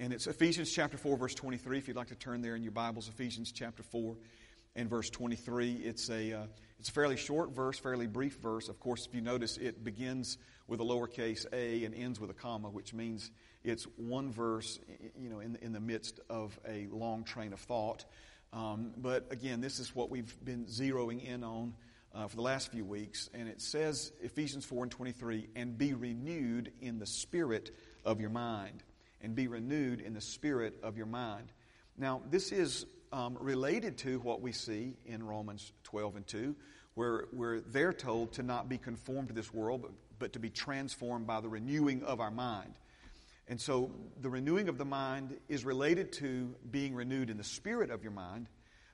And it's Ephesians chapter 4, verse 23. If you'd like to turn there in your Bibles, Ephesians chapter 4 and verse 23. It's a, uh, it's a fairly short verse, fairly brief verse. Of course, if you notice, it begins with a lowercase a and ends with a comma, which means it's one verse, you know, in, in the midst of a long train of thought. Um, but again, this is what we've been zeroing in on uh, for the last few weeks. And it says, Ephesians 4 and 23, and be renewed in the spirit of your mind. And be renewed in the spirit of your mind. Now, this is um, related to what we see in Romans 12 and 2, where, where they're told to not be conformed to this world, but, but to be transformed by the renewing of our mind. And so the renewing of the mind is related to being renewed in the spirit of your mind,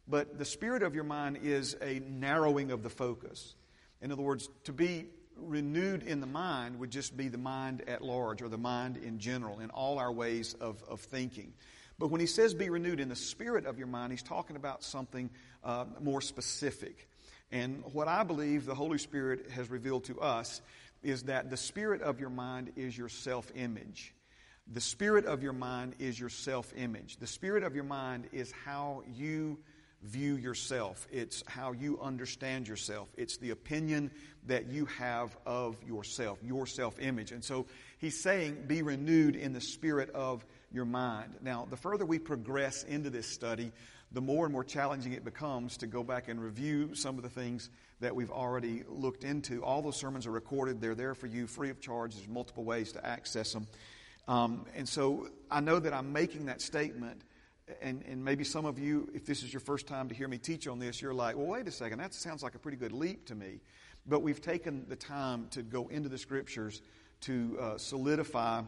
but the spirit of your mind is a narrowing of the focus. In other words, to be renewed in the mind would just be the mind at large or the mind in general, in all our ways of, of thinking. But when he says be renewed in the spirit of your mind, he's talking about something uh, more specific. And what I believe the Holy Spirit has revealed to us is that the spirit of your mind is your self image. The spirit of your mind is your self image. The spirit of your mind is how you view yourself, it's how you understand yourself, it's the opinion that you have of yourself, your self image. And so he's saying, be renewed in the spirit of your mind. Now, the further we progress into this study, the more and more challenging it becomes to go back and review some of the things that we've already looked into. All those sermons are recorded, they're there for you free of charge. There's multiple ways to access them. Um, and so I know that I'm making that statement. And, and maybe some of you, if this is your first time to hear me teach on this, you're like, well, wait a second, that sounds like a pretty good leap to me. But we've taken the time to go into the scriptures to uh, solidify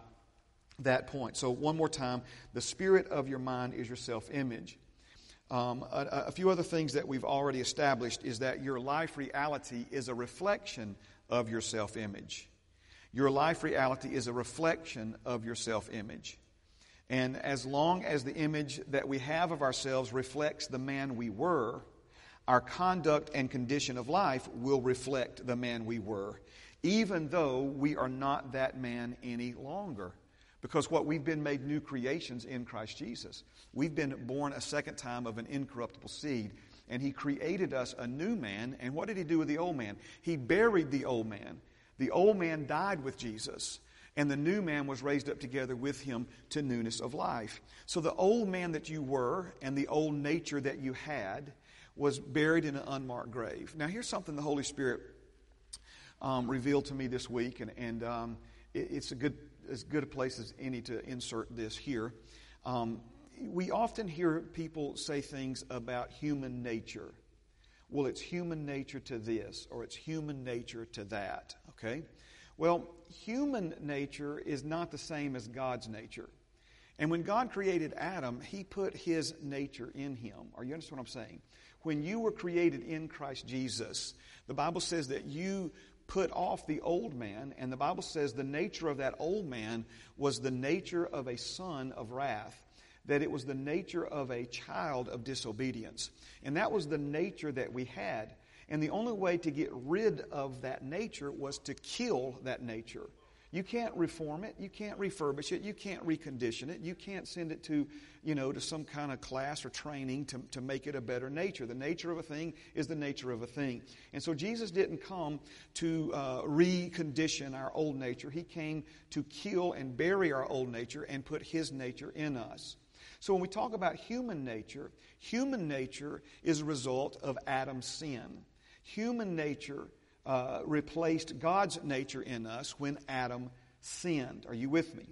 that point. So, one more time the spirit of your mind is your self image. Um, a, a, few other things that we've already established is that your life reality is a reflection of your self image. Your life reality is a reflection of your self image. And as long as the image that we have of ourselves reflects the man we were, our conduct and condition of life will reflect the man we were, even though we are not that man any longer. Because what we've been made new creations in Christ Jesus. We've been born a second time of an incorruptible seed, and He created us a new man. And what did He do with the old man? He buried the old man. The old man died with Jesus, and the new man was raised up together with Him to newness of life. So the old man that you were and the old nature that you had was buried in an unmarked grave. Now, here's something the Holy Spirit um, revealed to me this week, and, and um, it, it's a good as good a place as any to insert this here. Um, we often hear people say things about human nature. Well, it's human nature to this, or it's human nature to that, okay? Well, human nature is not the same as God's nature. And when God created Adam, he put his nature in him. Are you understand what I'm saying? When you were created in Christ Jesus, the Bible says that you put off the old man, and the Bible says the nature of that old man was the nature of a son of wrath, that it was the nature of a child of disobedience. And that was the nature that we had. And the only way to get rid of that nature was to kill that nature. You can't reform it. You can't refurbish it. You can't recondition it. You can't send it to, you know, to some kind of class or training to, to make it a better nature. The nature of a thing is the nature of a thing. And so Jesus didn't come to uh, recondition our old nature. He came to kill and bury our old nature and put His nature in us. So when we talk about human nature, human nature is a result of Adam's sin. Human nature uh, replaced God's nature in us when Adam sinned. Are you with me?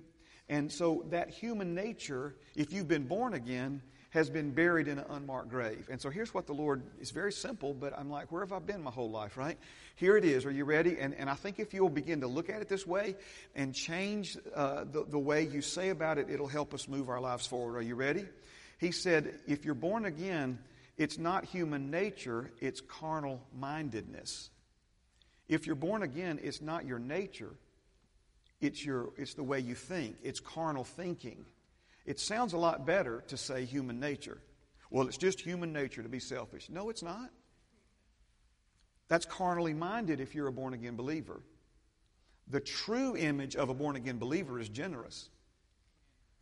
And so that human nature, if you've been born again, has been buried in an unmarked grave. And so here's what the Lord, it's very simple, but I'm like, where have I been my whole life, right? Here it is. Are you ready? And, and I think if you'll begin to look at it this way and change uh, the, the way you say about it, it'll help us move our lives forward. Are you ready? He said, if you're born again, it's not human nature, it's carnal mindedness. If you're born again, it's not your nature, it's, your, it's the way you think, it's carnal thinking. It sounds a lot better to say human nature. Well, it's just human nature to be selfish. No, it's not. That's carnally minded if you're a born again believer. The true image of a born again believer is generous.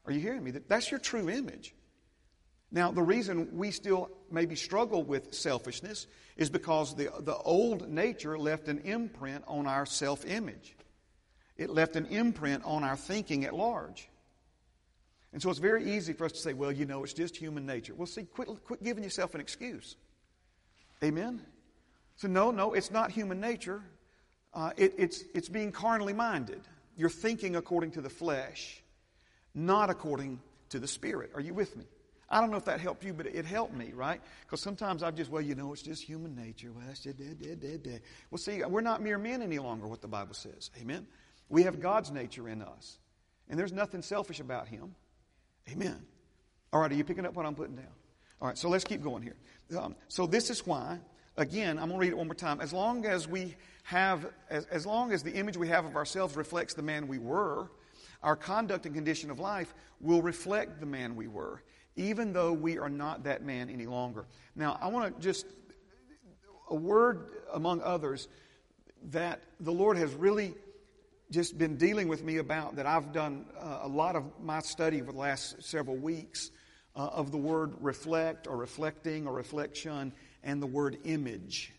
Are you hearing me? That's your true image. Now, the reason we still maybe struggle with selfishness is because the, the old nature left an imprint on our self image. It left an imprint on our thinking at large. And so it's very easy for us to say, well, you know, it's just human nature. Well, see, quit, quit giving yourself an excuse. Amen? So, no, no, it's not human nature. Uh, it, it's, it's being carnally minded. You're thinking according to the flesh, not according to the spirit. Are you with me? I don't know if that helped you, but it helped me, right? Because sometimes I've just, well, you know, it's just human nature. Well, that's just dead, dead, dead. Well, see, we're not mere men any longer, what the Bible says. Amen? We have God's nature in us. And there's nothing selfish about Him. Amen. All right, are you picking up what I'm putting down? All right, so let's keep going here. Um, so this is why, again, I'm going to read it one more time. As long as we have, as, as long as the image we have of ourselves reflects the man we were, our conduct and condition of life will reflect the man we were even though we are not that man any longer. Now, I want to just, a word among others that the Lord has really just been dealing with me about that I've done uh, a lot of my study over the last several weeks uh, of the word reflect or reflecting or reflection and the word image.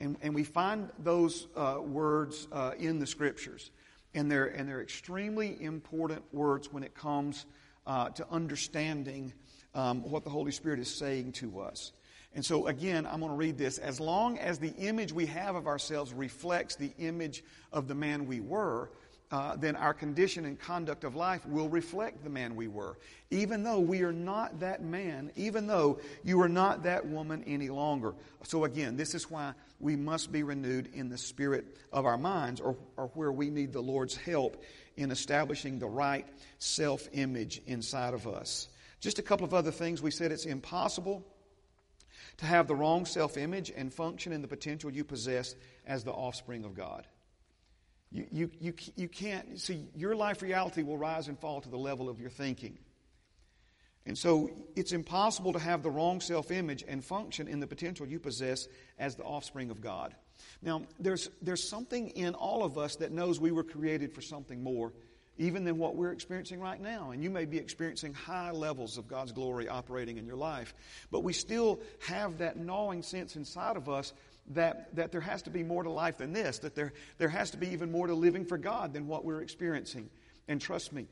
And, and we find those uh, words uh, in the scriptures. And they're, and they're extremely important words when it comes uh, to understanding um, what the Holy Spirit is saying to us. And so, again, I'm going to read this. As long as the image we have of ourselves reflects the image of the man we were, uh, then our condition and conduct of life will reflect the man we were. Even though we are not that man, even though you are not that woman any longer. So, again, this is why we must be renewed in the spirit of our minds, or, or where we need the Lord's help in establishing the right self image inside of us. Just a couple of other things. We said it's impossible to have the wrong self image and function in the potential you possess as the offspring of God. You, you, you, you can't, see, your life reality will rise and fall to the level of your thinking. And so it's impossible to have the wrong self image and function in the potential you possess as the offspring of God. Now, there's, there's something in all of us that knows we were created for something more even than what we're experiencing right now. And you may be experiencing high levels of God's glory operating in your life. But we still have that gnawing sense inside of us that, that there has to be more to life than this, that there, there has to be even more to living for God than what we're experiencing. And trust me,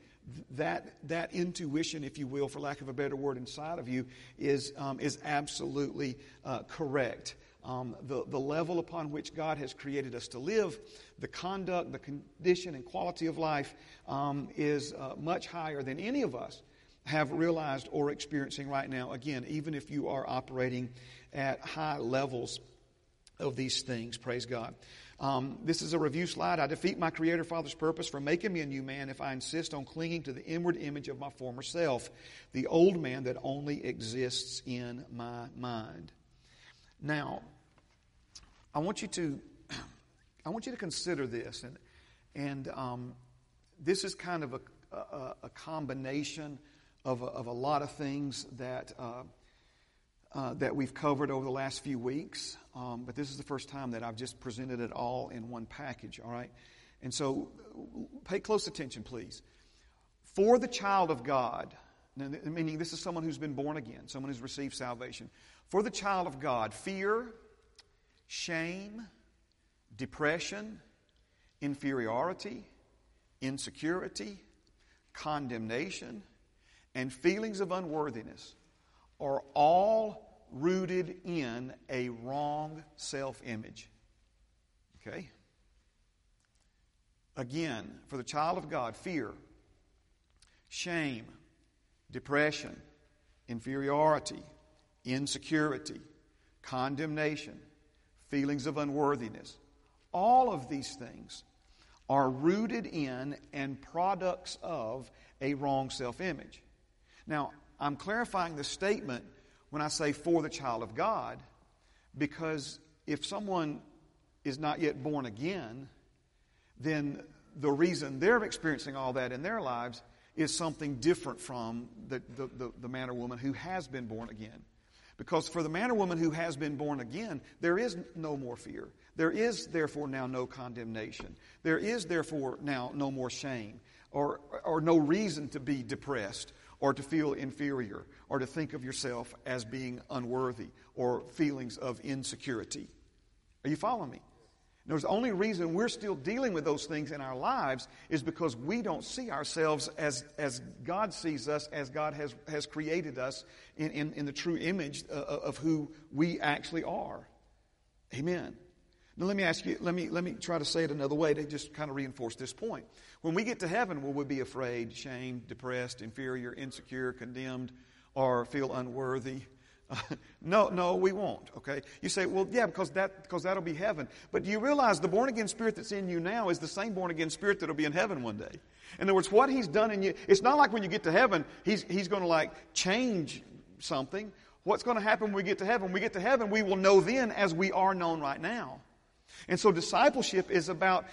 that, that intuition, if you will, for lack of a better word, inside of you is, um, is absolutely uh, correct um, the, the level upon which God has created us to live, the conduct, the condition, and quality of life um, is uh, much higher than any of us have realized or experiencing right now. Again, even if you are operating at high levels of these things, praise God. Um, this is a review slide. I defeat my Creator Father's purpose for making me a new man if I insist on clinging to the inward image of my former self, the old man that only exists in my mind. Now, I want you to, I want you to consider this, and and um, this is kind of a, a, a combination of a, of a lot of things that uh, uh, that we've covered over the last few weeks. Um, but this is the first time that I've just presented it all in one package. All right, and so pay close attention, please. For the child of God, meaning this is someone who's been born again, someone who's received salvation. For the child of God, fear shame, depression, inferiority, insecurity, condemnation, and feelings of unworthiness are all rooted in a wrong self image. Okay? Again, for the child of God, fear, shame, depression, inferiority, insecurity, condemnation, feelings of unworthiness. All of these things are rooted in and products of a wrong self image. Now, I'm clarifying the statement when I say for the child of God because if someone is not yet born again, then the reason they're experiencing all that in their lives is something different from the, the, the, the man or woman who has been born again. Because for the man or woman who has been born again, there is no more fear. There is therefore now no condemnation. There is therefore now no more shame. or, or no reason to be depressed or to feel inferior or to think of yourself as being unworthy or feelings of insecurity. Are you following me? There's the only reason we're still dealing with those things in our lives is because we don't see ourselves as, as God sees us, as God has, has created us in, in, in the true image of, of who we actually are. Amen. Now let me ask you, let me, let me try to say it another way to just kind of reinforce this point. When we get to heaven, will we be afraid, shamed, depressed, inferior, insecure, condemned, or feel unworthy? no, no, we won't. Okay. You say, well, yeah, because that because that'll be heaven. But do you realize the born again spirit that's in you now is the same born again spirit that'll be in heaven one day? In other words, what He's done in you, it's not like when you get to heaven, He's He's going to like change something. What's going to happen when we get to heaven? When we get to heaven, we will know then as we are known right now. And so discipleship is about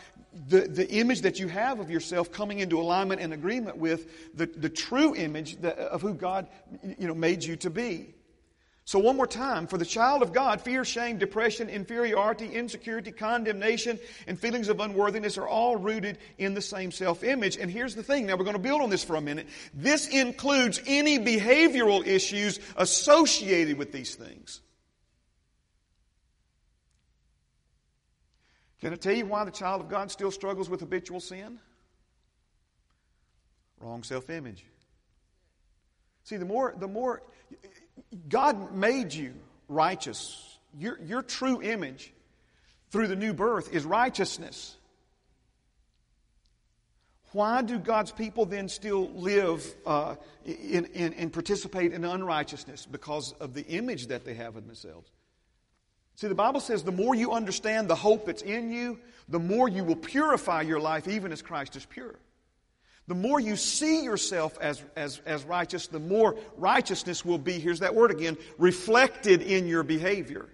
the, the image that you have of yourself coming into alignment and agreement with the, the true image that, of who God you know, made you to be. So, one more time, for the child of God, fear, shame, depression, inferiority, insecurity, condemnation, and feelings of unworthiness are all rooted in the same self image. And here's the thing now we're going to build on this for a minute. This includes any behavioral issues associated with these things. Can I tell you why the child of God still struggles with habitual sin? Wrong self image. See, the more, the more, God made you righteous. Your, your true image through the new birth is righteousness. Why do God's people then still live uh, in, in, and participate in unrighteousness? Because of the image that they have of themselves. See, the Bible says the more you understand the hope that's in you, the more you will purify your life, even as Christ is pure. The more you see yourself as, as, as righteous, the more righteousness will be, here's that word again, reflected in your behavior.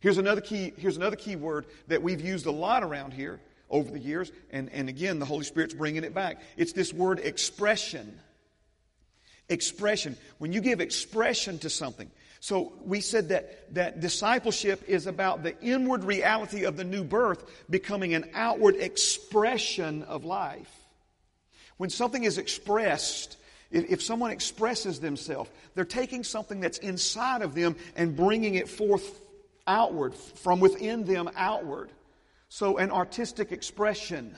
Here's another key, here's another key word that we've used a lot around here over the years, and, and again, the Holy Spirit's bringing it back. It's this word expression. Expression. When you give expression to something, so we said that, that discipleship is about the inward reality of the new birth becoming an outward expression of life. When something is expressed, if someone expresses themselves, they're taking something that's inside of them and bringing it forth outward, from within them outward. So an artistic expression.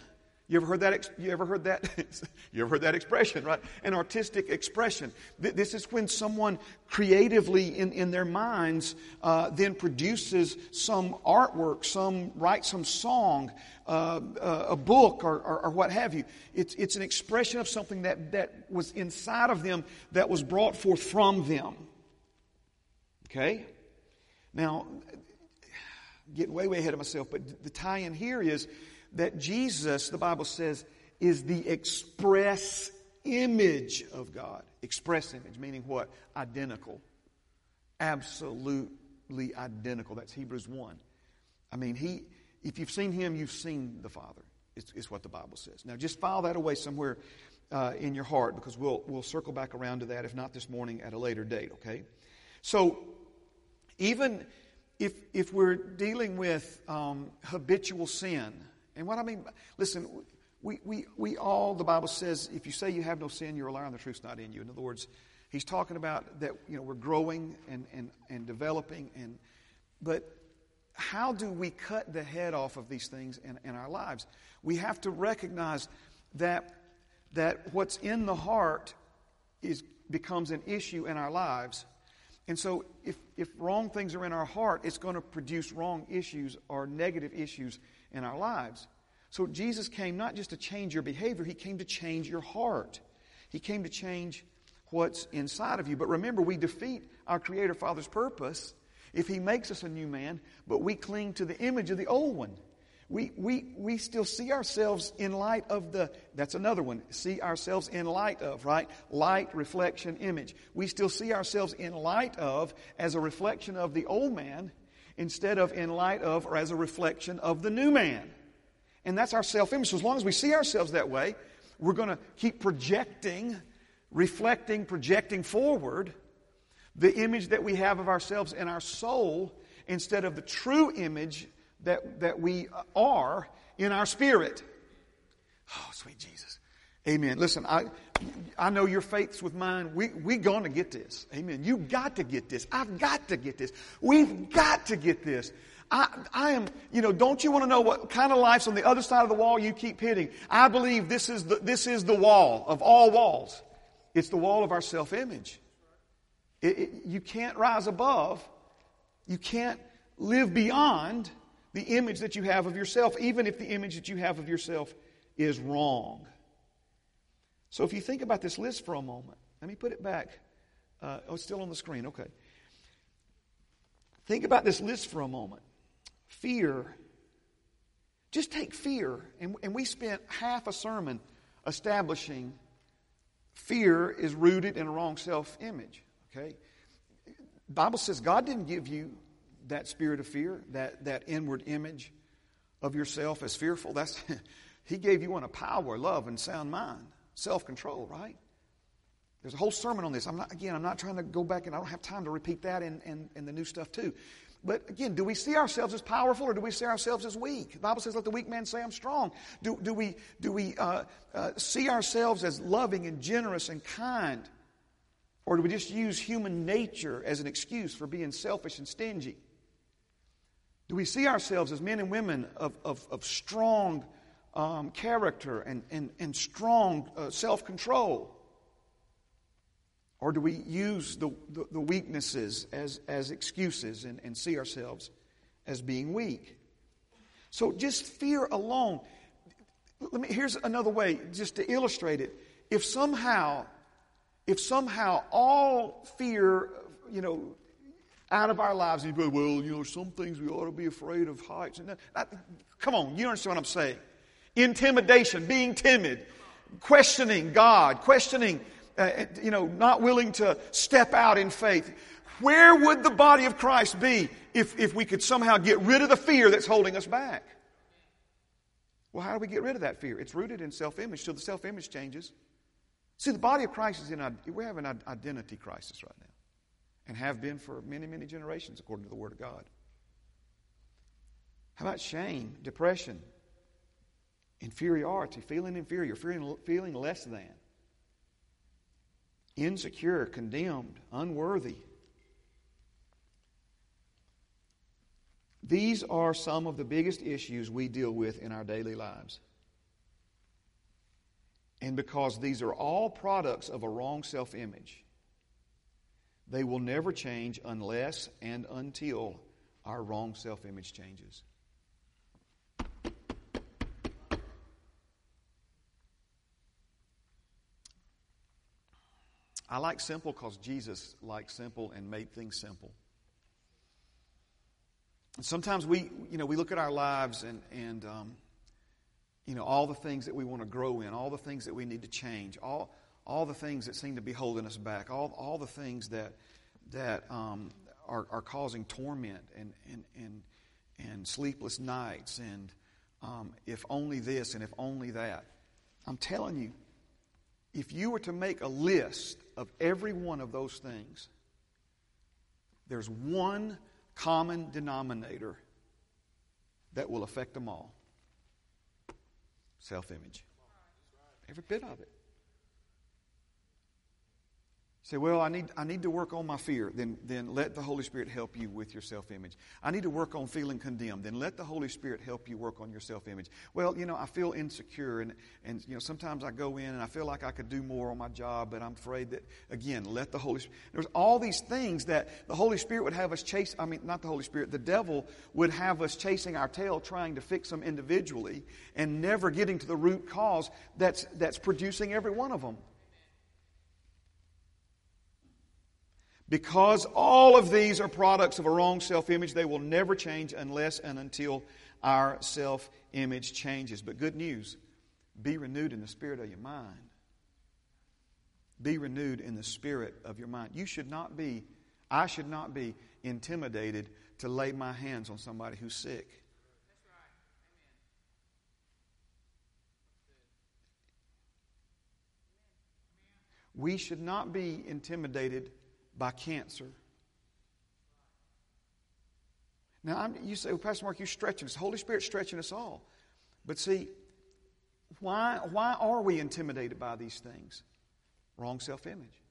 You ever heard that? You ever heard that? you ever heard that expression, right? An artistic expression. This is when someone creatively, in, in their minds, uh, then produces some artwork, some writes some song, uh, uh, a book, or, or, or, what have you. It's, it's an expression of something that, that was inside of them that was brought forth from them. Okay? Now, getting way, way ahead of myself, but the tie in here is that Jesus, the Bible says, is the express image of God. Express image, meaning what? Identical. Absolutely identical. That's Hebrews 1. I mean, he, if you've seen him, you've seen the Father, is what the Bible says. Now, just file that away somewhere uh, in your heart because we'll, we'll circle back around to that, if not this morning, at a later date, okay? So, even if, if we're dealing with um, habitual sin, and what I mean, listen, we, we, we all, the Bible says, if you say you have no sin, you're a liar and the truth's not in you. In other words, he's talking about that, you know, we're growing and, and, and developing. And, but how do we cut the head off of these things in, in our lives? We have to recognize that, that what's in the heart is, becomes an issue in our lives. And so, if, if wrong things are in our heart, it's going to produce wrong issues or negative issues in our lives. So Jesus came not just to change your behavior, He came to change your heart. He came to change what's inside of you. But remember, we defeat our Creator Father's purpose if He makes us a new man, but we cling to the image of the old one. We, we, we still see ourselves in light of the, that's another one, see ourselves in light of, right? Light, reflection, image. We still see ourselves in light of as a reflection of the old man instead of in light of or as a reflection of the new man. And that's our self image. So as long as we see ourselves that way, we're going to keep projecting, reflecting, projecting forward the image that we have of ourselves in our soul instead of the true image that, that we are in our spirit. Oh, sweet Jesus. Amen. Listen, I, I know your faith's with mine. We, we to get this. Amen. You've got to get this. I've got to get this. We've got to get this. I, I am, you know, don't you want to know what kind of life's on the other side of the wall you keep hitting? I believe this is the, this is the wall of all walls. It's the wall of our self-image. It, it, you can't rise above. You can't live beyond the image that you have of yourself, even if the image that you have of yourself is wrong. So if you think about this list for a moment, let me put it back. Uh, oh, it's still on the screen. Okay. Think about this list for a moment. Fear. Just take fear. And, and we spent half a sermon establishing fear is rooted in a wrong self image. Okay? Bible says God didn't give you that spirit of fear, that, that inward image of yourself as fearful. That's, he gave you one of power, love, and sound mind self control, right? There's a whole sermon on this. I'm not, again, I'm not trying to go back and I don't have time to repeat that and, and, in, the new stuff too. But again, do we see ourselves as powerful or do we see ourselves as weak? The Bible says, let the weak man say I'm strong. Do, do we, do we uh, uh, see ourselves as loving and generous and kind? Or do we just use human nature as an excuse for being selfish and stingy? Do we see ourselves as men and women of, of, of strong um, character and, and, and strong uh, self control? Or do we use the, the, the, weaknesses as, as excuses and, and see ourselves as being weak? So just fear alone. Let me, here's another way just to illustrate it. If somehow, if somehow all fear, you know, out of our lives, and you go, well, you know, some things we ought to be afraid of heights. And that, come on, you understand what I'm saying? Intimidation, being timid, questioning God, questioning, uh, you know, not willing to step out in faith. Where would the body of Christ be if, if we could somehow get rid of the fear that's holding us back? Well, how do we get rid of that fear? It's rooted in self image. So the self image changes. See, the body of Christ is in we have an identity crisis right now and have been for many, many generations, according to the Word of God. How about shame, depression, inferiority, feeling inferior, feeling, feeling less than, insecure, condemned, unworthy. These are some of the biggest issues we deal with in our daily lives. And because these are all products of a wrong self image, they will never change unless and until our wrong self image changes. I like simple because Jesus liked simple and made things simple. And sometimes we, you know, we look at our lives and, and um, you know, all the things that we want to grow in, all the things that we need to change, all, all the things that seem to be holding us back, all, all the things that, that um, are, are causing torment and, and, and, and sleepless nights and um, if only this and if only that. I'm telling you, if you were to make a list of every one of those things, there's one common denominator that will affect them all self image. Every bit of it. Say, well, I need, I need to work on my fear. Then, then let the Holy Spirit help you with your self image. I need to work on feeling condemned. Then let the Holy Spirit help you work on your self image. Well, you know, I feel insecure, and, and you know, sometimes I go in and I feel like I could do more on my job, but I'm afraid that, again, let the Holy Spirit. There's all these things that the Holy Spirit would have us chase. I mean, not the Holy Spirit, the devil would have us chasing our tail, trying to fix them individually, and never getting to the root cause that's, that's producing every one of them. Because all of these are products of a wrong self image, they will never change unless and until our self image changes. But good news be renewed in the spirit of your mind. Be renewed in the spirit of your mind. You should not be, I should not be intimidated to lay my hands on somebody who's sick. We should not be intimidated by cancer. Now, I'm, you say, well, Pastor Mark, you're stretching us. Holy Spirit stretching us all. But see, why, why are we intimidated by these things? Wrong self image.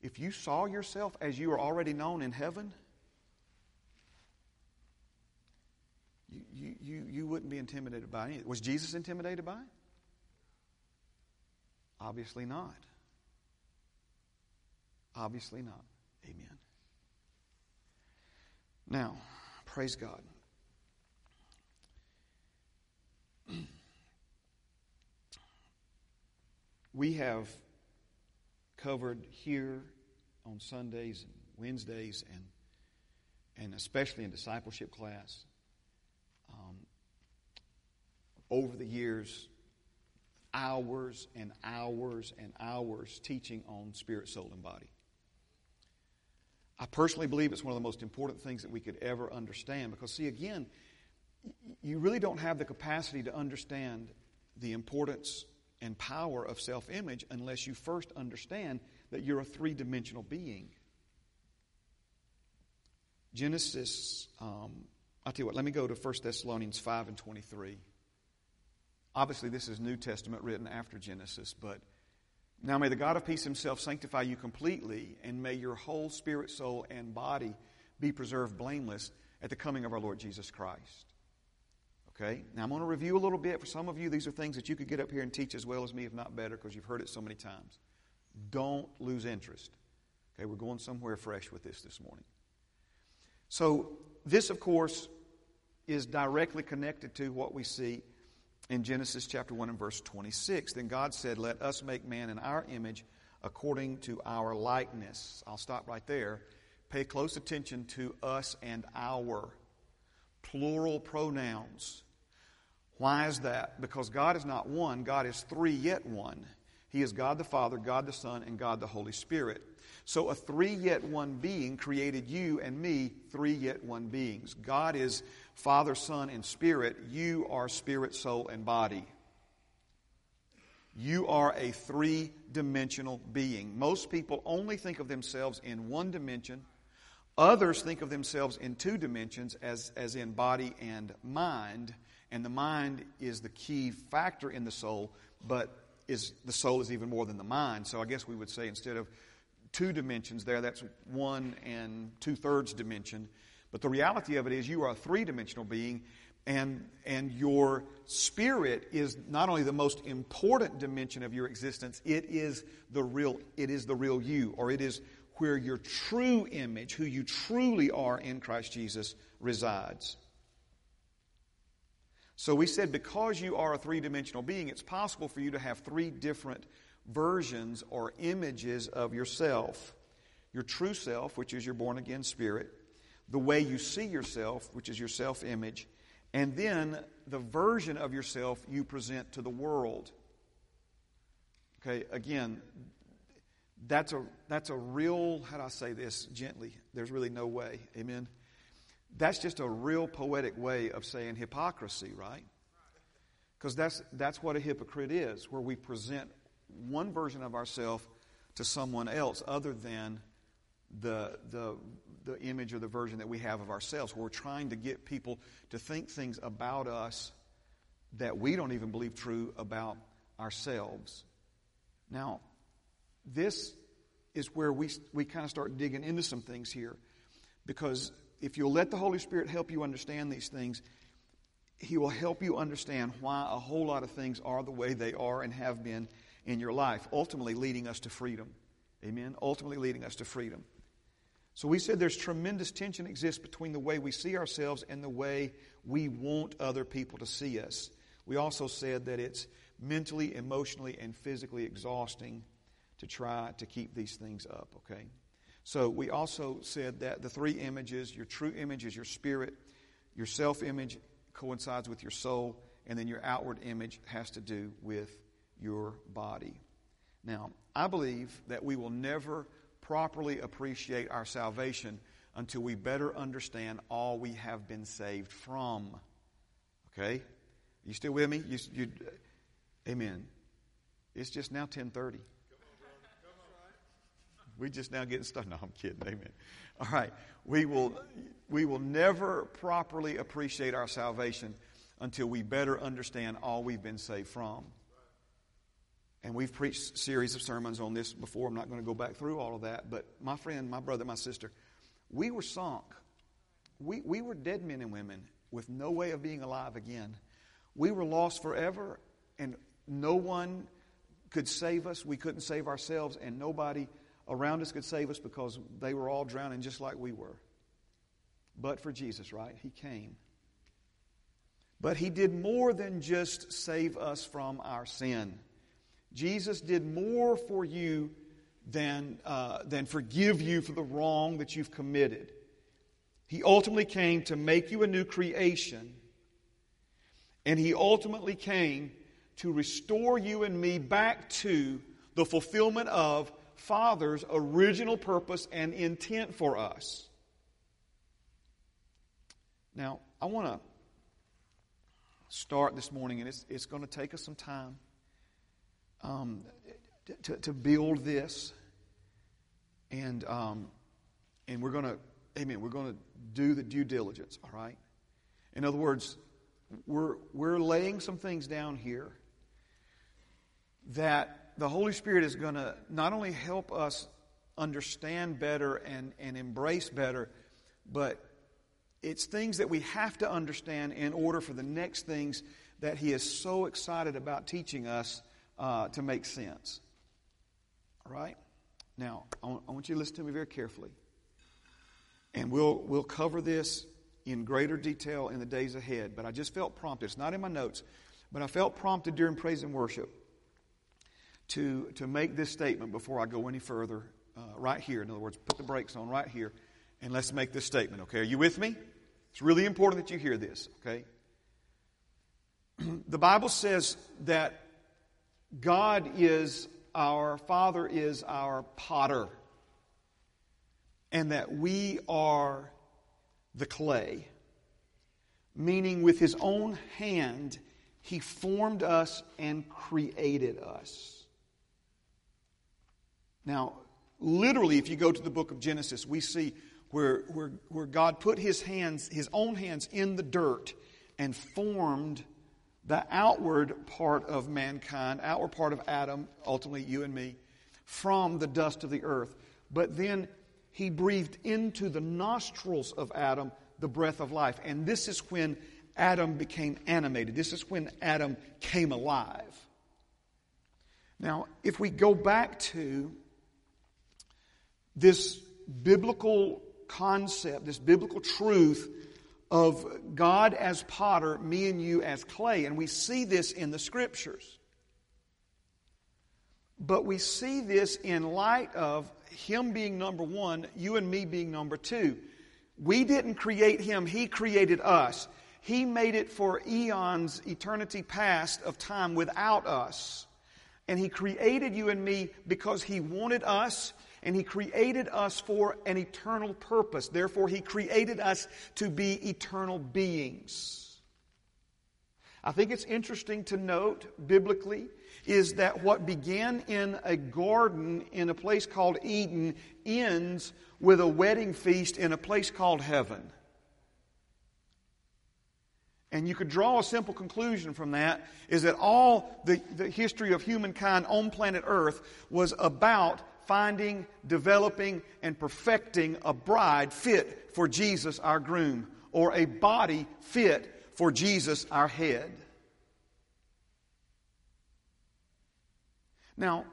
If you saw yourself as you are already known in heaven, you, you, you wouldn't be intimidated by it. Was Jesus intimidated by it? Obviously not. Obviously not. Amen. Now, praise God. we have covered here on Sundays and Wednesdays and and especially in discipleship class um, over the years hours and hours and hours teaching on spirit soul and body I personally believe it's one of the most important things that we could ever understand because, see, again, you really don't have the capacity to understand the importance and power of self image unless you first understand that you're a three dimensional being. Genesis, um, I'll tell you what, let me go to 1 Thessalonians 5 and 23. Obviously, this is New Testament written after Genesis, but now may the God of peace himself sanctify you completely, and may your whole spirit, soul, and body be preserved blameless at the coming of our Lord Jesus Christ. Okay? Now I'm going to review a little bit. For some of you, these are things that you could get up here and teach as well as me, if not better, because you've heard it so many times. Don't lose interest. Okay, we're going somewhere fresh with this this morning. So, this, of course, is directly connected to what we see in Genesis chapter 1 and verse 26. Then God said, Let us make man in our image according to our likeness. I'll stop right there. Pay close attention to us and our plural pronouns. Why is that? Because God is not one, God is three yet one. He is God the Father, God the Son, and God the Holy Spirit. So a three yet one being created you and me, three yet one beings. God is Father, Son, and Spirit, you are spirit, soul, and body. You are a three dimensional being. Most people only think of themselves in one dimension. Others think of themselves in two dimensions, as, as in body and mind. And the mind is the key factor in the soul, but is, the soul is even more than the mind. So I guess we would say instead of two dimensions there, that's one and two thirds dimension. But the reality of it is, you are a three dimensional being, and, and your spirit is not only the most important dimension of your existence, it is the real, it is the real you, or it is where your true image, who you truly are in Christ Jesus, resides. So we said because you are a three dimensional being, it's possible for you to have three different versions or images of yourself your true self, which is your born again spirit, the way you see yourself, which is your self image, and then the version of yourself you present to the world. Okay, again, that's a, that's a real, how do I say this gently? There's really no way. Amen? That's just a real poetic way of saying hypocrisy, right? Because that's, that's what a hypocrite is, where we present one version of ourselves to someone else other than the, the the image or the version that we have of ourselves. We're trying to get people to think things about us that we don't even believe true about ourselves. Now, this is where we, we kind of start digging into some things here. Because if you'll let the Holy Spirit help you understand these things, He will help you understand why a whole lot of things are the way they are and have been in your life, ultimately leading us to freedom. Amen? Ultimately leading us to freedom. So we said there's tremendous tension exists between the way we see ourselves and the way we want other people to see us. We also said that it's mentally, emotionally, and physically exhausting to try to keep these things up, okay? So we also said that the three images your true image is your spirit, your self image coincides with your soul, and then your outward image has to do with your body. Now, I believe that we will never properly appreciate our salvation until we better understand all we have been saved from. Okay? You still with me? You, you, amen. It's just now 1030. We're just now getting started. No, I'm kidding. Amen. All right. We will, we will never properly appreciate our salvation until we better understand all we've been saved from. And we've preached series of sermons on this before. I'm not going to go back through all of that. But my friend, my brother, my sister, we were sunk. We, we were dead men and women with no way of being alive again. We were lost forever, and no one could save us. We couldn't save ourselves, and nobody around us could save us because they were all drowning just like we were. But for Jesus, right? He came. But He did more than just save us from our sin. Jesus did more for you than, uh, than forgive you for the wrong that you've committed. He ultimately came to make you a new creation, and He ultimately came to restore you and me back to the fulfillment of Father's original purpose and intent for us. Now, I want to start this morning, and it's, it's going to take us some time um, to, to build this. And, um, and we're going to, amen, we're going to do the due diligence, all right? In other words, we're, we're laying some things down here that the Holy Spirit is going to not only help us understand better and, and embrace better, but it's things that we have to understand in order for the next things that He is so excited about teaching us uh, to make sense. All right? Now, I want you to listen to me very carefully. And we'll, we'll cover this in greater detail in the days ahead. But I just felt prompted. It's not in my notes, but I felt prompted during praise and worship to, to make this statement before I go any further uh, right here. In other words, put the brakes on right here and let's make this statement, okay? Are you with me? It's really important that you hear this, okay? the Bible says that God is our Father, is our potter, and that we are the clay. Meaning, with His own hand, He formed us and created us. Now, literally, if you go to the book of Genesis, we see where, where, where God put His hands, His own hands, in the dirt and formed the outward part of mankind, outward part of Adam, ultimately you and me, from the dust of the earth. But then he breathed into the nostrils of Adam the breath of life. And this is when Adam became animated. This is when Adam came alive. Now, if we go back to this biblical concept, this biblical truth of God as potter, me and you as clay. And we see this in the scriptures. But we see this in light of Him being number one, you and me being number two. We didn't create Him, He created us. He made it for eons, eternity past of time without us. And He created you and me because He wanted us and He created us for an eternal purpose. Therefore, He created us to be eternal beings. I think it's interesting to note biblically is that what began in a garden in a place called Eden ends with a wedding feast in a place called heaven. And you could draw a simple conclusion from that is that all the, the history of humankind on planet Earth was about finding, developing, and perfecting a bride fit for Jesus, our groom, or a body fit for Jesus, our head. Now,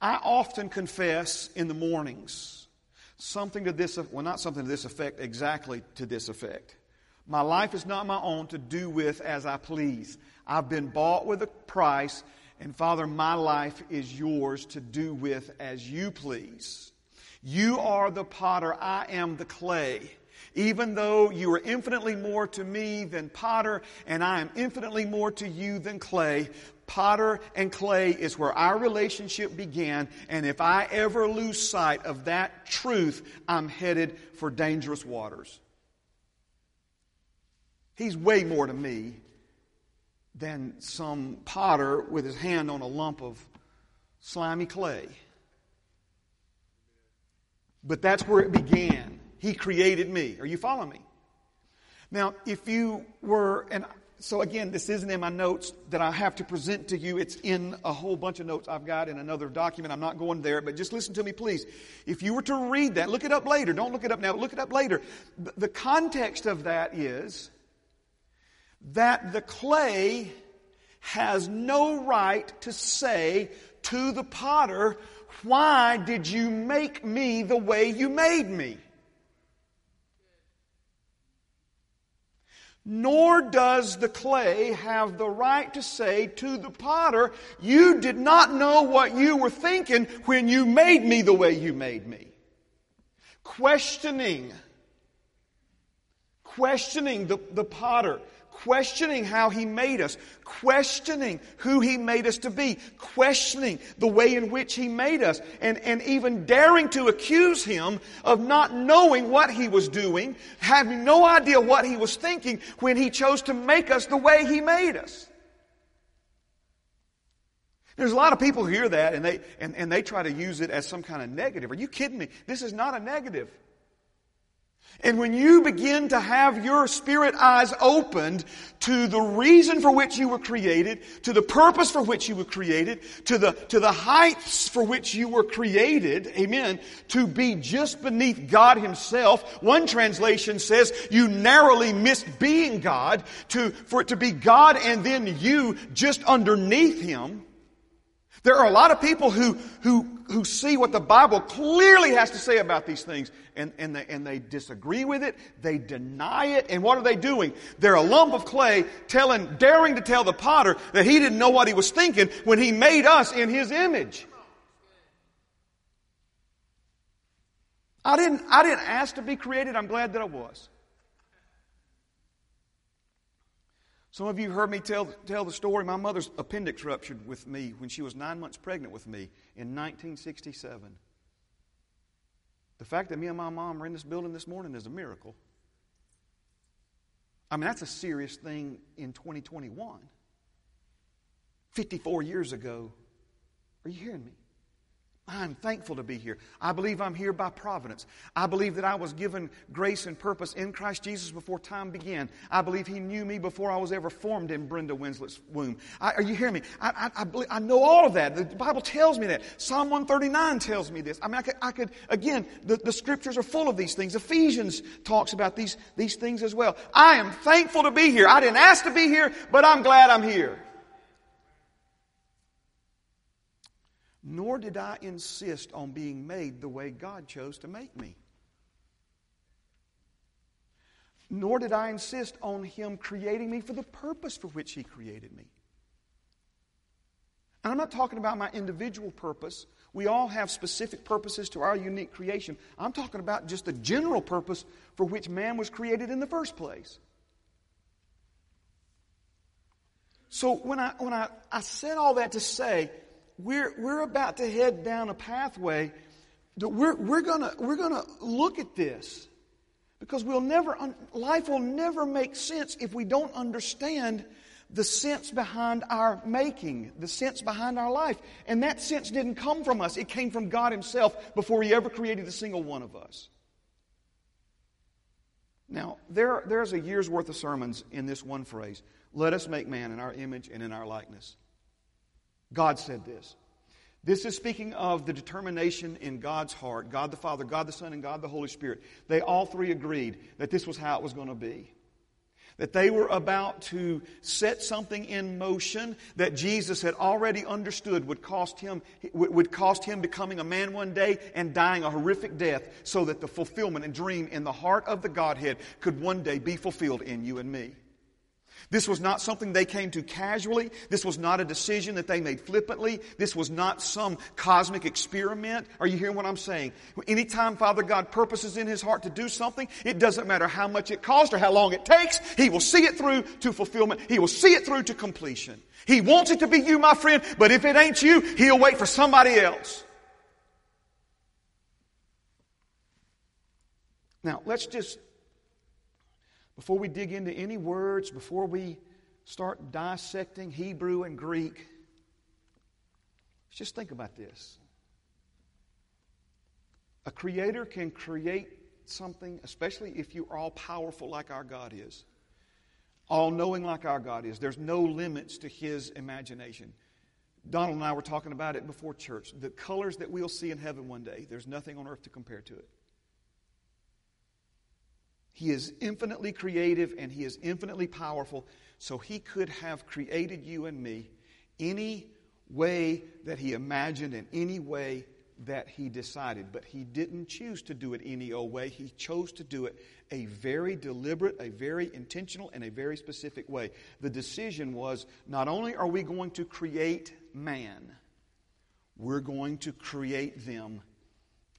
I often confess in the mornings something to this, well, not something to this effect, exactly to this effect. My life is not my own to do with as I please. I've been bought with a price, and Father, my life is yours to do with as you please. You are the potter, I am the clay. Even though you are infinitely more to me than potter, and I am infinitely more to you than clay, potter and clay is where our relationship began, and if I ever lose sight of that truth, I'm headed for dangerous waters. He's way more to me than some potter with his hand on a lump of slimy clay. But that's where it began. He created me. Are you following me? Now, if you were, and so again, this isn't in my notes that I have to present to you. It's in a whole bunch of notes I've got in another document. I'm not going there, but just listen to me, please. If you were to read that, look it up later. Don't look it up now, look it up later. The context of that is that the clay has no right to say to the potter, Why did you make me the way you made me? Nor does the clay have the right to say to the potter, You did not know what you were thinking when you made me the way you made me. Questioning, questioning the, the potter questioning how He made us, questioning who He made us to be, questioning the way in which He made us, and, and even daring to accuse Him of not knowing what He was doing, having no idea what He was thinking when He chose to make us the way He made us. There's a lot of people who hear that and they, and, and they try to use it as some kind of negative. Are you kidding me? This is not a negative. And when you begin to have your spirit eyes opened to the reason for which you were created, to the purpose for which you were created, to the, to the heights for which you were created, amen, to be just beneath God Himself. One translation says you narrowly missed being God, to, for it to be God and then you just underneath Him. There are a lot of people who, who, who see what the Bible clearly has to say about these things and, and, they, and they disagree with it, they deny it, and what are they doing? They're a lump of clay telling, daring to tell the potter that he didn't know what he was thinking when he made us in his image. I didn't, I didn't ask to be created, I'm glad that I was. Some of you heard me tell, tell the story. My mother's appendix ruptured with me when she was nine months pregnant with me in 1967. The fact that me and my mom are in this building this morning is a miracle. I mean, that's a serious thing in 2021. 54 years ago. Are you hearing me? I'm thankful to be here. I believe I'm here by providence. I believe that I was given grace and purpose in Christ Jesus before time began. I believe He knew me before I was ever formed in Brenda Winslet's womb. I, are you hearing me? I, I, believe, I, know all of that. The Bible tells me that. Psalm 139 tells me this. I mean, I could, I could again, the, the scriptures are full of these things. Ephesians talks about these, these things as well. I am thankful to be here. I didn't ask to be here, but I'm glad I'm here. Nor did I insist on being made the way God chose to make me. Nor did I insist on Him creating me for the purpose for which He created me. And I'm not talking about my individual purpose. We all have specific purposes to our unique creation. I'm talking about just the general purpose for which man was created in the first place. So when I, when I, I said all that to say, we're, we're about to head down a pathway that we're, we're gonna, we're gonna look at this because we'll never, life will never make sense if we don't understand the sense behind our making, the sense behind our life. And that sense didn't come from us. It came from God Himself before He ever created a single one of us. Now, there, there's a year's worth of sermons in this one phrase. Let us make man in our image and in our likeness. God said this. This is speaking of the determination in God's heart God the Father, God the Son, and God the Holy Spirit. They all three agreed that this was how it was going to be. That they were about to set something in motion that Jesus had already understood would cost him, would cost him becoming a man one day and dying a horrific death so that the fulfillment and dream in the heart of the Godhead could one day be fulfilled in you and me. This was not something they came to casually. This was not a decision that they made flippantly. This was not some cosmic experiment. Are you hearing what I'm saying? Anytime Father God purposes in His heart to do something, it doesn't matter how much it costs or how long it takes. He will see it through to fulfillment. He will see it through to completion. He wants it to be you, my friend, but if it ain't you, He'll wait for somebody else. Now, let's just before we dig into any words, before we start dissecting Hebrew and Greek, just think about this. A creator can create something, especially if you are all powerful like our God is, all knowing like our God is. There's no limits to his imagination. Donald and I were talking about it before church. The colors that we'll see in heaven one day, there's nothing on earth to compare to it. He is infinitely creative and He is infinitely powerful, so He could have created you and me any way that He imagined and any way that He decided. But He didn't choose to do it any old way. He chose to do it a very deliberate, a very intentional, and a very specific way. The decision was not only are we going to create man, we're going to create them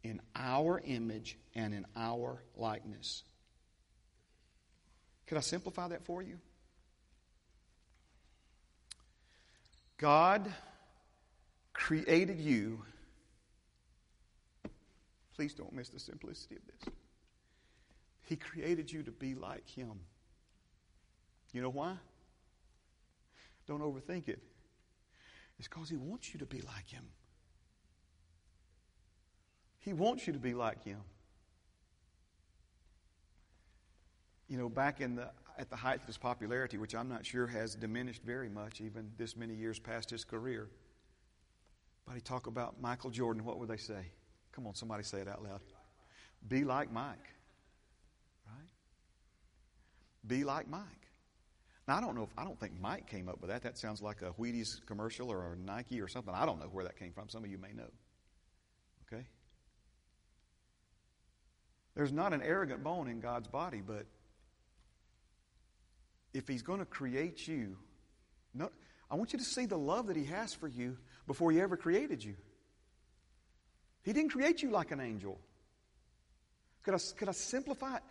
in our image and in our likeness. Could I simplify that for you? God created you. Please don't miss the simplicity of this. He created you to be like Him. You know why? Don't overthink it. It's because He wants you to be like Him. He wants you to be like Him. You know, back in the at the height of his popularity, which I'm not sure has diminished very much, even this many years past his career. But he talk about Michael Jordan. What would they say? Come on, somebody say it out loud. Be like Mike. Right? Be like Mike. Now, I don't know if, I don't think Mike came up with that. That sounds like a Wheaties commercial or a Nike or something. I don't know where that came from. Some of you may know. Okay? There's not an arrogant bone in God's body, but if He's going to create you, no, I want you to see the love that He has for you before He ever created you. He didn't create you like an angel. Could I, could I simplify it?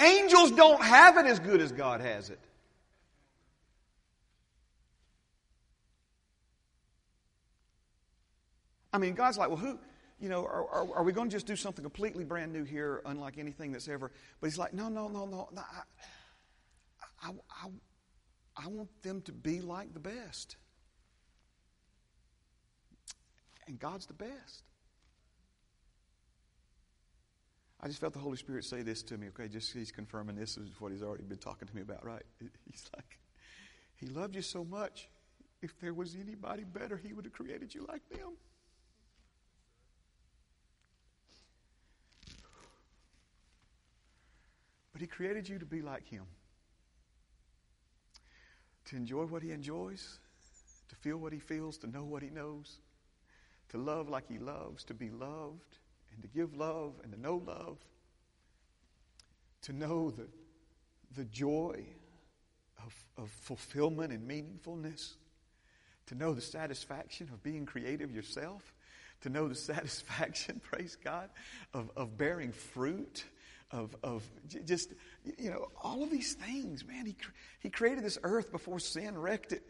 Angels don't have it as good as God has it. I mean, God's like, well, who, you know, are, are, are we going to just do something completely brand new here, unlike anything that's ever? But He's like, no, no, no, no. no I, I, I, I want them to be like the best. And God's the best. I just felt the Holy Spirit say this to me, okay? Just he's confirming this is what he's already been talking to me about, right? He's like, He loved you so much. If there was anybody better, He would have created you like them. But He created you to be like Him, to enjoy what He enjoys, to feel what He feels, to know what He knows, to love like He loves, to be loved and to give love and to know love, to know the, the joy of, of fulfillment and meaningfulness, to know the satisfaction of being creative yourself, to know the satisfaction, praise God, of, of bearing fruit of, of just, you know, all of these things, man. He, he created this earth before sin wrecked it.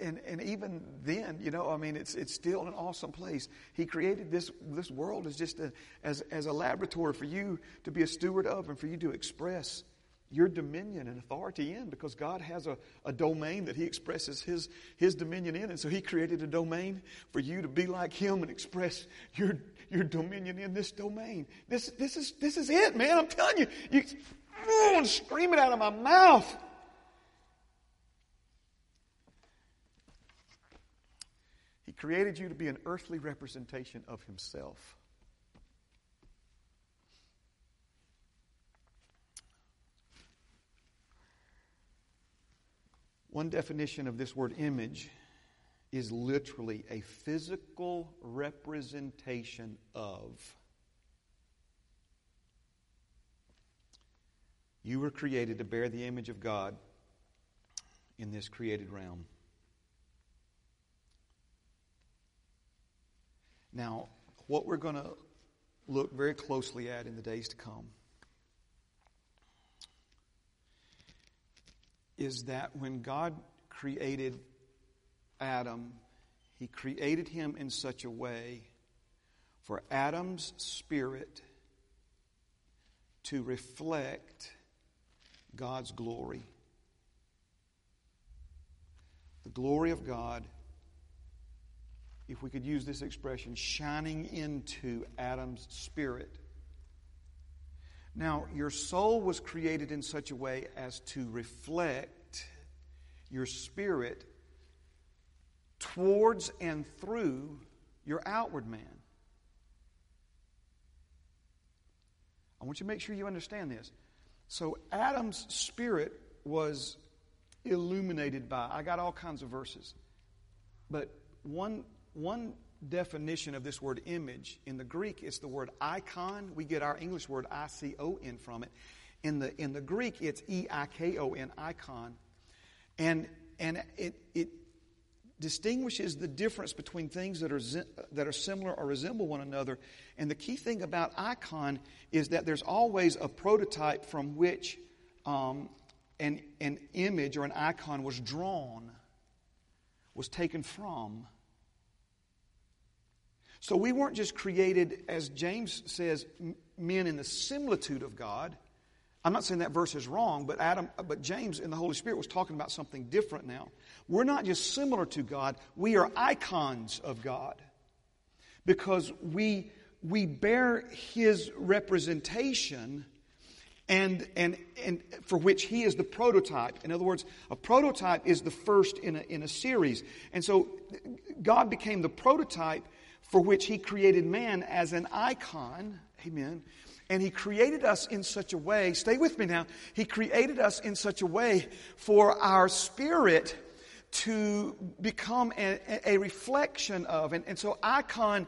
And, and even then, you know, I mean, it's, it's still an awesome place. He created this, this world as just a, as, as a laboratory for you to be a steward of and for you to express your dominion and authority in because God has a, a domain that He expresses his, his dominion in. And so He created a domain for you to be like Him and express your, your dominion in this domain. This, this, is, this is it, man. I'm telling you. you oh, I'm screaming out of my mouth. He created you to be an earthly representation of Himself. One definition of this word image is literally a physical representation of. You were created to bear the image of God in this created realm. Now, what we're going to look very closely at in the days to come is that when God created Adam, he created him in such a way for Adam's spirit to reflect God's glory. The glory of God, if we could use this expression, shining into Adam's spirit. Now, your soul was created in such a way as to reflect your spirit towards and through your outward man. I want you to make sure you understand this. So, Adam's spirit was illuminated by, I got all kinds of verses, but one, one definition of this word image in the Greek is the word icon. We get our English word I C O N from it. In the, in the Greek, it's E I K O N, icon. And, and it, it distinguishes the difference between things that are, that are similar or resemble one another. And the key thing about icon is that there's always a prototype from which um, an, an image or an icon was drawn, was taken from. So we weren't just created, as James says, men in the similitude of God. I'm not saying that verse is wrong, but Adam, but James in the Holy Spirit was talking about something different now. We're not just similar to God, we are icons of God. Because we we bear his representation and, and, and for which he is the prototype. In other words, a prototype is the first in a, in a series. And so God became the prototype for which he created man as an icon. Amen. And he created us in such a way, stay with me now, he created us in such a way for our spirit to become a, a reflection of. And, and so, icon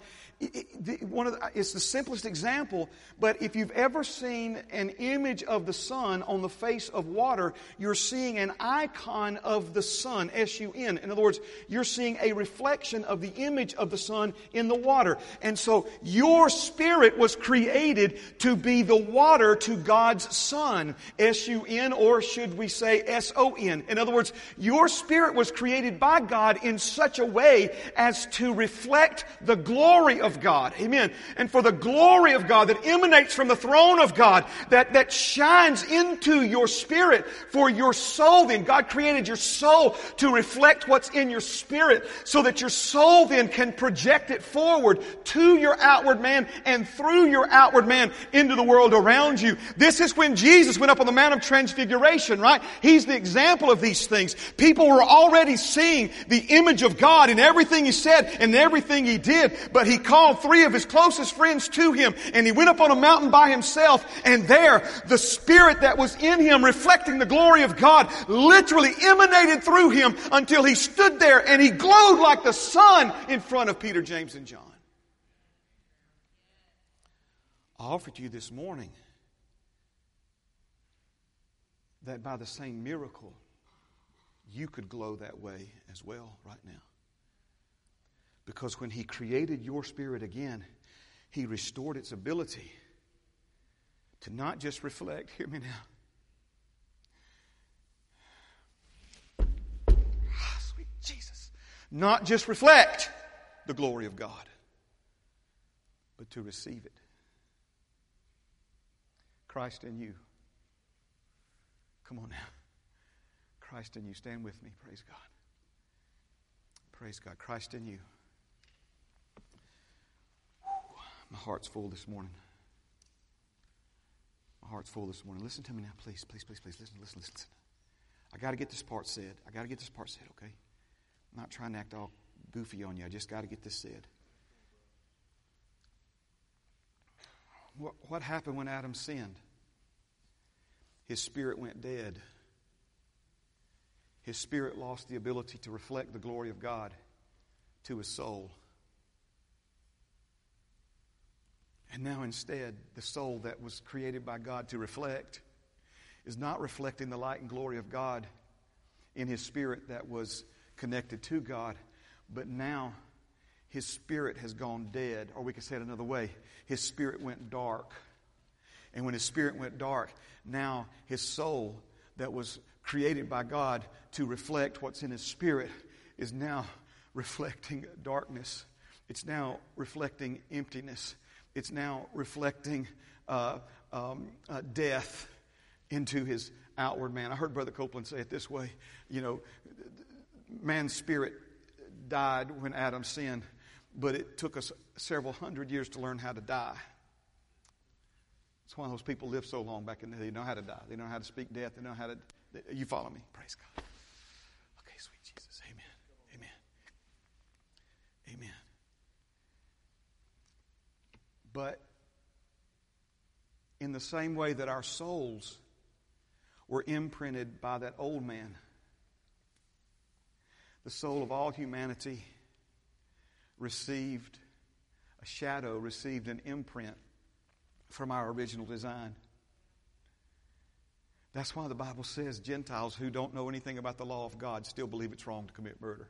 one of the, it's the simplest example, but if you've ever seen an image of the sun on the face of water, you're seeing an icon of the sun, S U N. In other words, you're seeing a reflection of the image of the sun in the water. And so your spirit was created to be the water to God's sun, S U N, or should we say S O N? In other words, your spirit was created by God in such a way as to reflect the glory of God. Amen. And for the glory of God that emanates from the throne of God, that, that shines into your spirit for your soul then. God created your soul to reflect what's in your spirit so that your soul then can project it forward to your outward man and through your outward man into the world around you. This is when Jesus went up on the Mount of Transfiguration, right? He's the example of these things. People were already seeing the image of God in everything he said and everything he did, but he called three of his closest friends to him and he went up on a mountain by himself and there the spirit that was in him reflecting the glory of God literally emanated through him until he stood there and he glowed like the sun in front of Peter, James, and John. I offer to you this morning that by the same miracle, you could glow that way as well right now. Because when He created your spirit again, He restored its ability to not just reflect, hear me now. Ah, sweet Jesus. Not just reflect the glory of God, but to receive it. Christ in you. Come on now. Christ in you. Stand with me. Praise God. Praise God. Christ in you. My heart's full this morning. My heart's full this morning. Listen to me now, please, please, please, please. Listen, listen, listen. I got to get this part said. I got to get this part said, okay? I'm not trying to act all goofy on you. I just got to get this said. What, what happened when Adam sinned? His spirit went dead. His spirit lost the ability to reflect the glory of God to his soul. And now, instead, the soul that was created by God to reflect is not reflecting the light and glory of God in his spirit that was connected to God, but now his spirit has gone dead. Or we could say it another way his spirit went dark. And when his spirit went dark, now his soul that was created by God to reflect what's in his spirit is now reflecting darkness. It's now reflecting emptiness it's now reflecting uh, um, uh, death into his outward man. I heard Brother Copeland say it this way you know, man's spirit died when Adam sinned, but it took us several hundred years to learn how to die. It's why those people lived so long back in the day. They know how to die. They know how to speak death. They know how to. You follow me? Praise God. But in the same way that our souls were imprinted by that old man, the soul of all humanity received a shadow, received an imprint from our original design. That's why the Bible says Gentiles who don't know anything about the law of God still believe it's wrong to commit murder.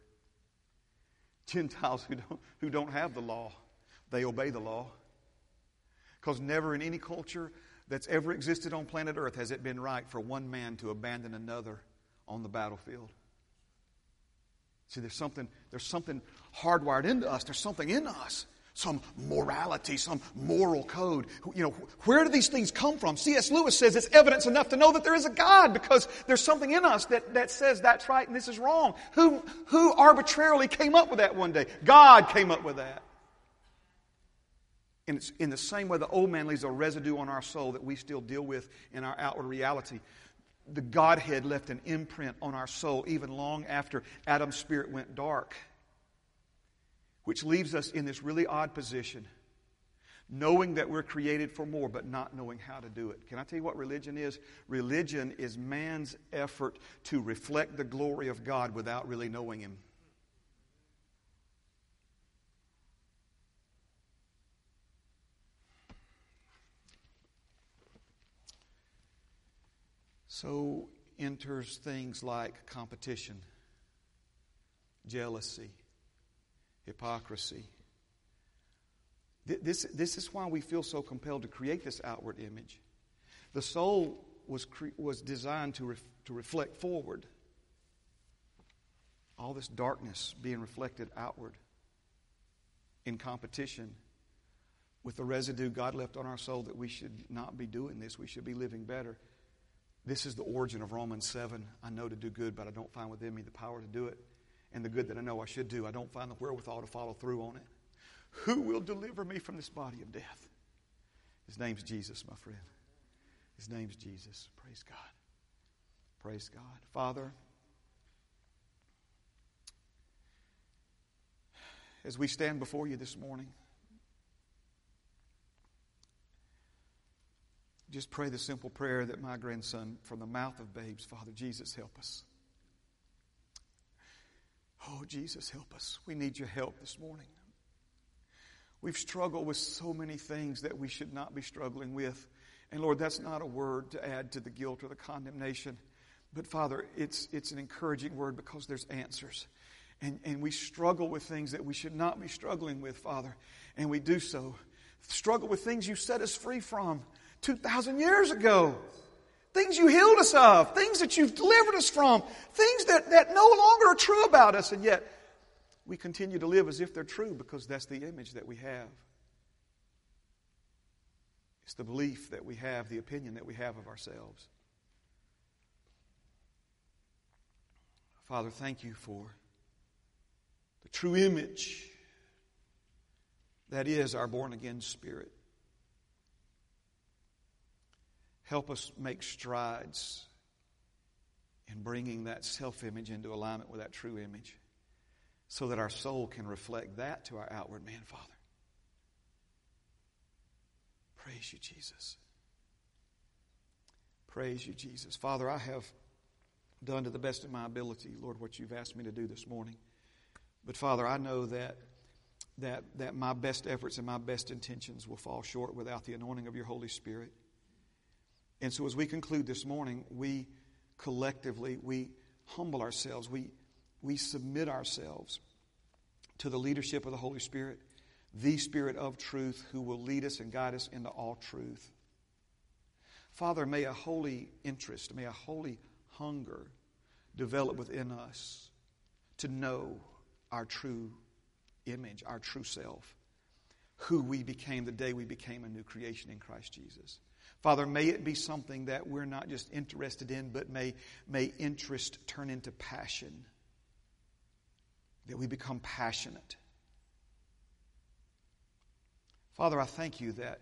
Gentiles who don't, who don't have the law, they obey the law. Because never in any culture that's ever existed on planet Earth has it been right for one man to abandon another on the battlefield. See, there's something, there's something hardwired into us. There's something in us. Some morality, some moral code. You know, where do these things come from? C.S. Lewis says it's evidence enough to know that there is a God because there's something in us that, that says that's right and this is wrong. Who, who arbitrarily came up with that one day? God came up with that. And it's in the same way the old man leaves a residue on our soul that we still deal with in our outward reality the Godhead left an imprint on our soul even long after Adam's spirit went dark, which leaves us in this really odd position, knowing that we're created for more, but not knowing how to do it. Can I tell you what religion is? Religion is man's effort to reflect the glory of God without really knowing Him. So enters things like competition, jealousy, hypocrisy. This, this is why we feel so compelled to create this outward image. The soul was, cre- was designed to, ref- to reflect forward. All this darkness being reflected outward in competition with the residue God left on our soul that we should not be doing this. We should be living better. This is the origin of Romans 7. I know to do good, but I don't find within me the power to do it. And the good that I know I should do, I don't find the wherewithal to follow through on it. Who will deliver me from this body of death? His name's Jesus, my friend. His name's Jesus. Praise God. Praise God. Father, as we stand before you this morning, just pray the simple prayer that my grandson, from the mouth of babes, Father Jesus, help us. Oh, Jesus, help us. We need your help this morning. We've struggled with so many things that we should not be struggling with. And Lord, that's not a word to add to the guilt or the condemnation. But Father, it's, it's an encouraging word because there's answers. And, and we struggle with things that we should not be struggling with, Father. And we do so. Struggle with things you set us free from. 2,000 years ago. Things you healed us of, things that you've delivered us from, things that, that no longer are true about us, and yet we continue to live as if they're true because that's the image that we have. It's the belief that we have, the opinion that we have of ourselves. Father, thank you for the true image that is our born again spirit. Help us make strides in bringing that self image into alignment with that true image so that our soul can reflect that to our outward man, Father. Praise you, Jesus. Praise you, Jesus. Father, I have done to the best of my ability, Lord, what you've asked me to do this morning. But Father, I know that that that my best efforts and my best intentions will fall short without the anointing of your Holy Spirit. And so as we conclude this morning, we collectively, we humble ourselves, we, we submit ourselves to the leadership of the Holy Spirit, the Spirit of truth who will lead us and guide us into all truth. Father, may a holy interest, may a holy hunger develop within us to know our true image, our true self, who we became the day we became a new creation in Christ Jesus. Father, may it be something that we're not just interested in, but may, may interest turn into passion. That we become passionate. Father, I thank you that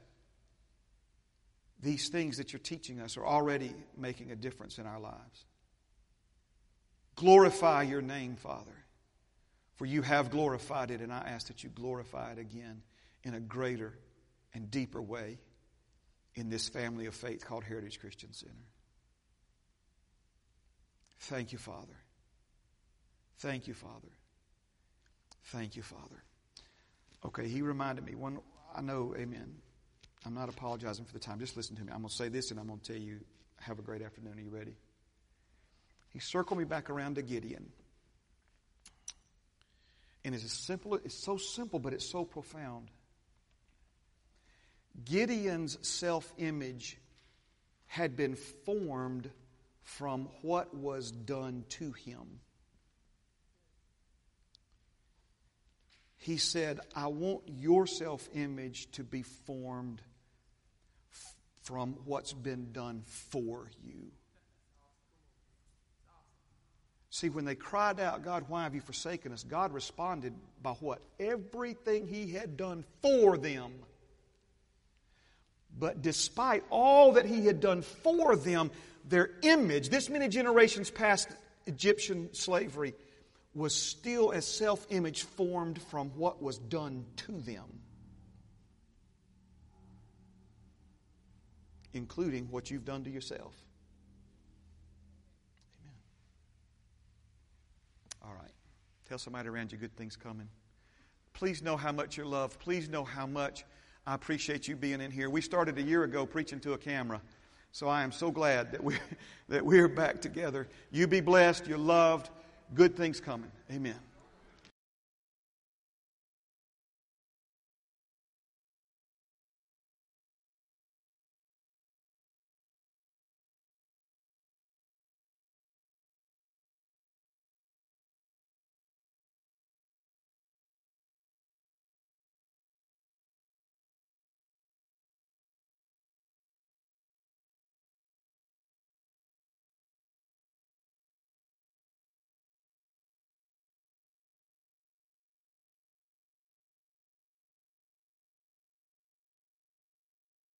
these things that you're teaching us are already making a difference in our lives. Glorify your name, Father, for you have glorified it, and I ask that you glorify it again in a greater and deeper way in this family of faith called Heritage Christian Center. Thank you, Father. Thank you, Father. Thank you, Father. Okay, he reminded me one I know, amen. I'm not apologizing for the time. Just listen to me. I'm going to say this and I'm going to tell you, have a great afternoon. Are you ready? He circled me back around to Gideon. And it's as simple, it's so simple, but it's so profound. Gideon's self image had been formed from what was done to him. He said, I want your self image to be formed f- from what's been done for you. See, when they cried out, God, why have you forsaken us? God responded by what? Everything He had done for them. But despite all that He had done for them, their image, this many generations past Egyptian slavery, was still a self image formed from what was done to them, including what you've done to yourself. Amen. All right. Tell somebody around you good things coming. Please know how much you're loved. Please know how much I appreciate you being in here. We started a year ago preaching to a camera. So I am so glad that we that we're back together. You be blessed, you're loved good things coming. Amen.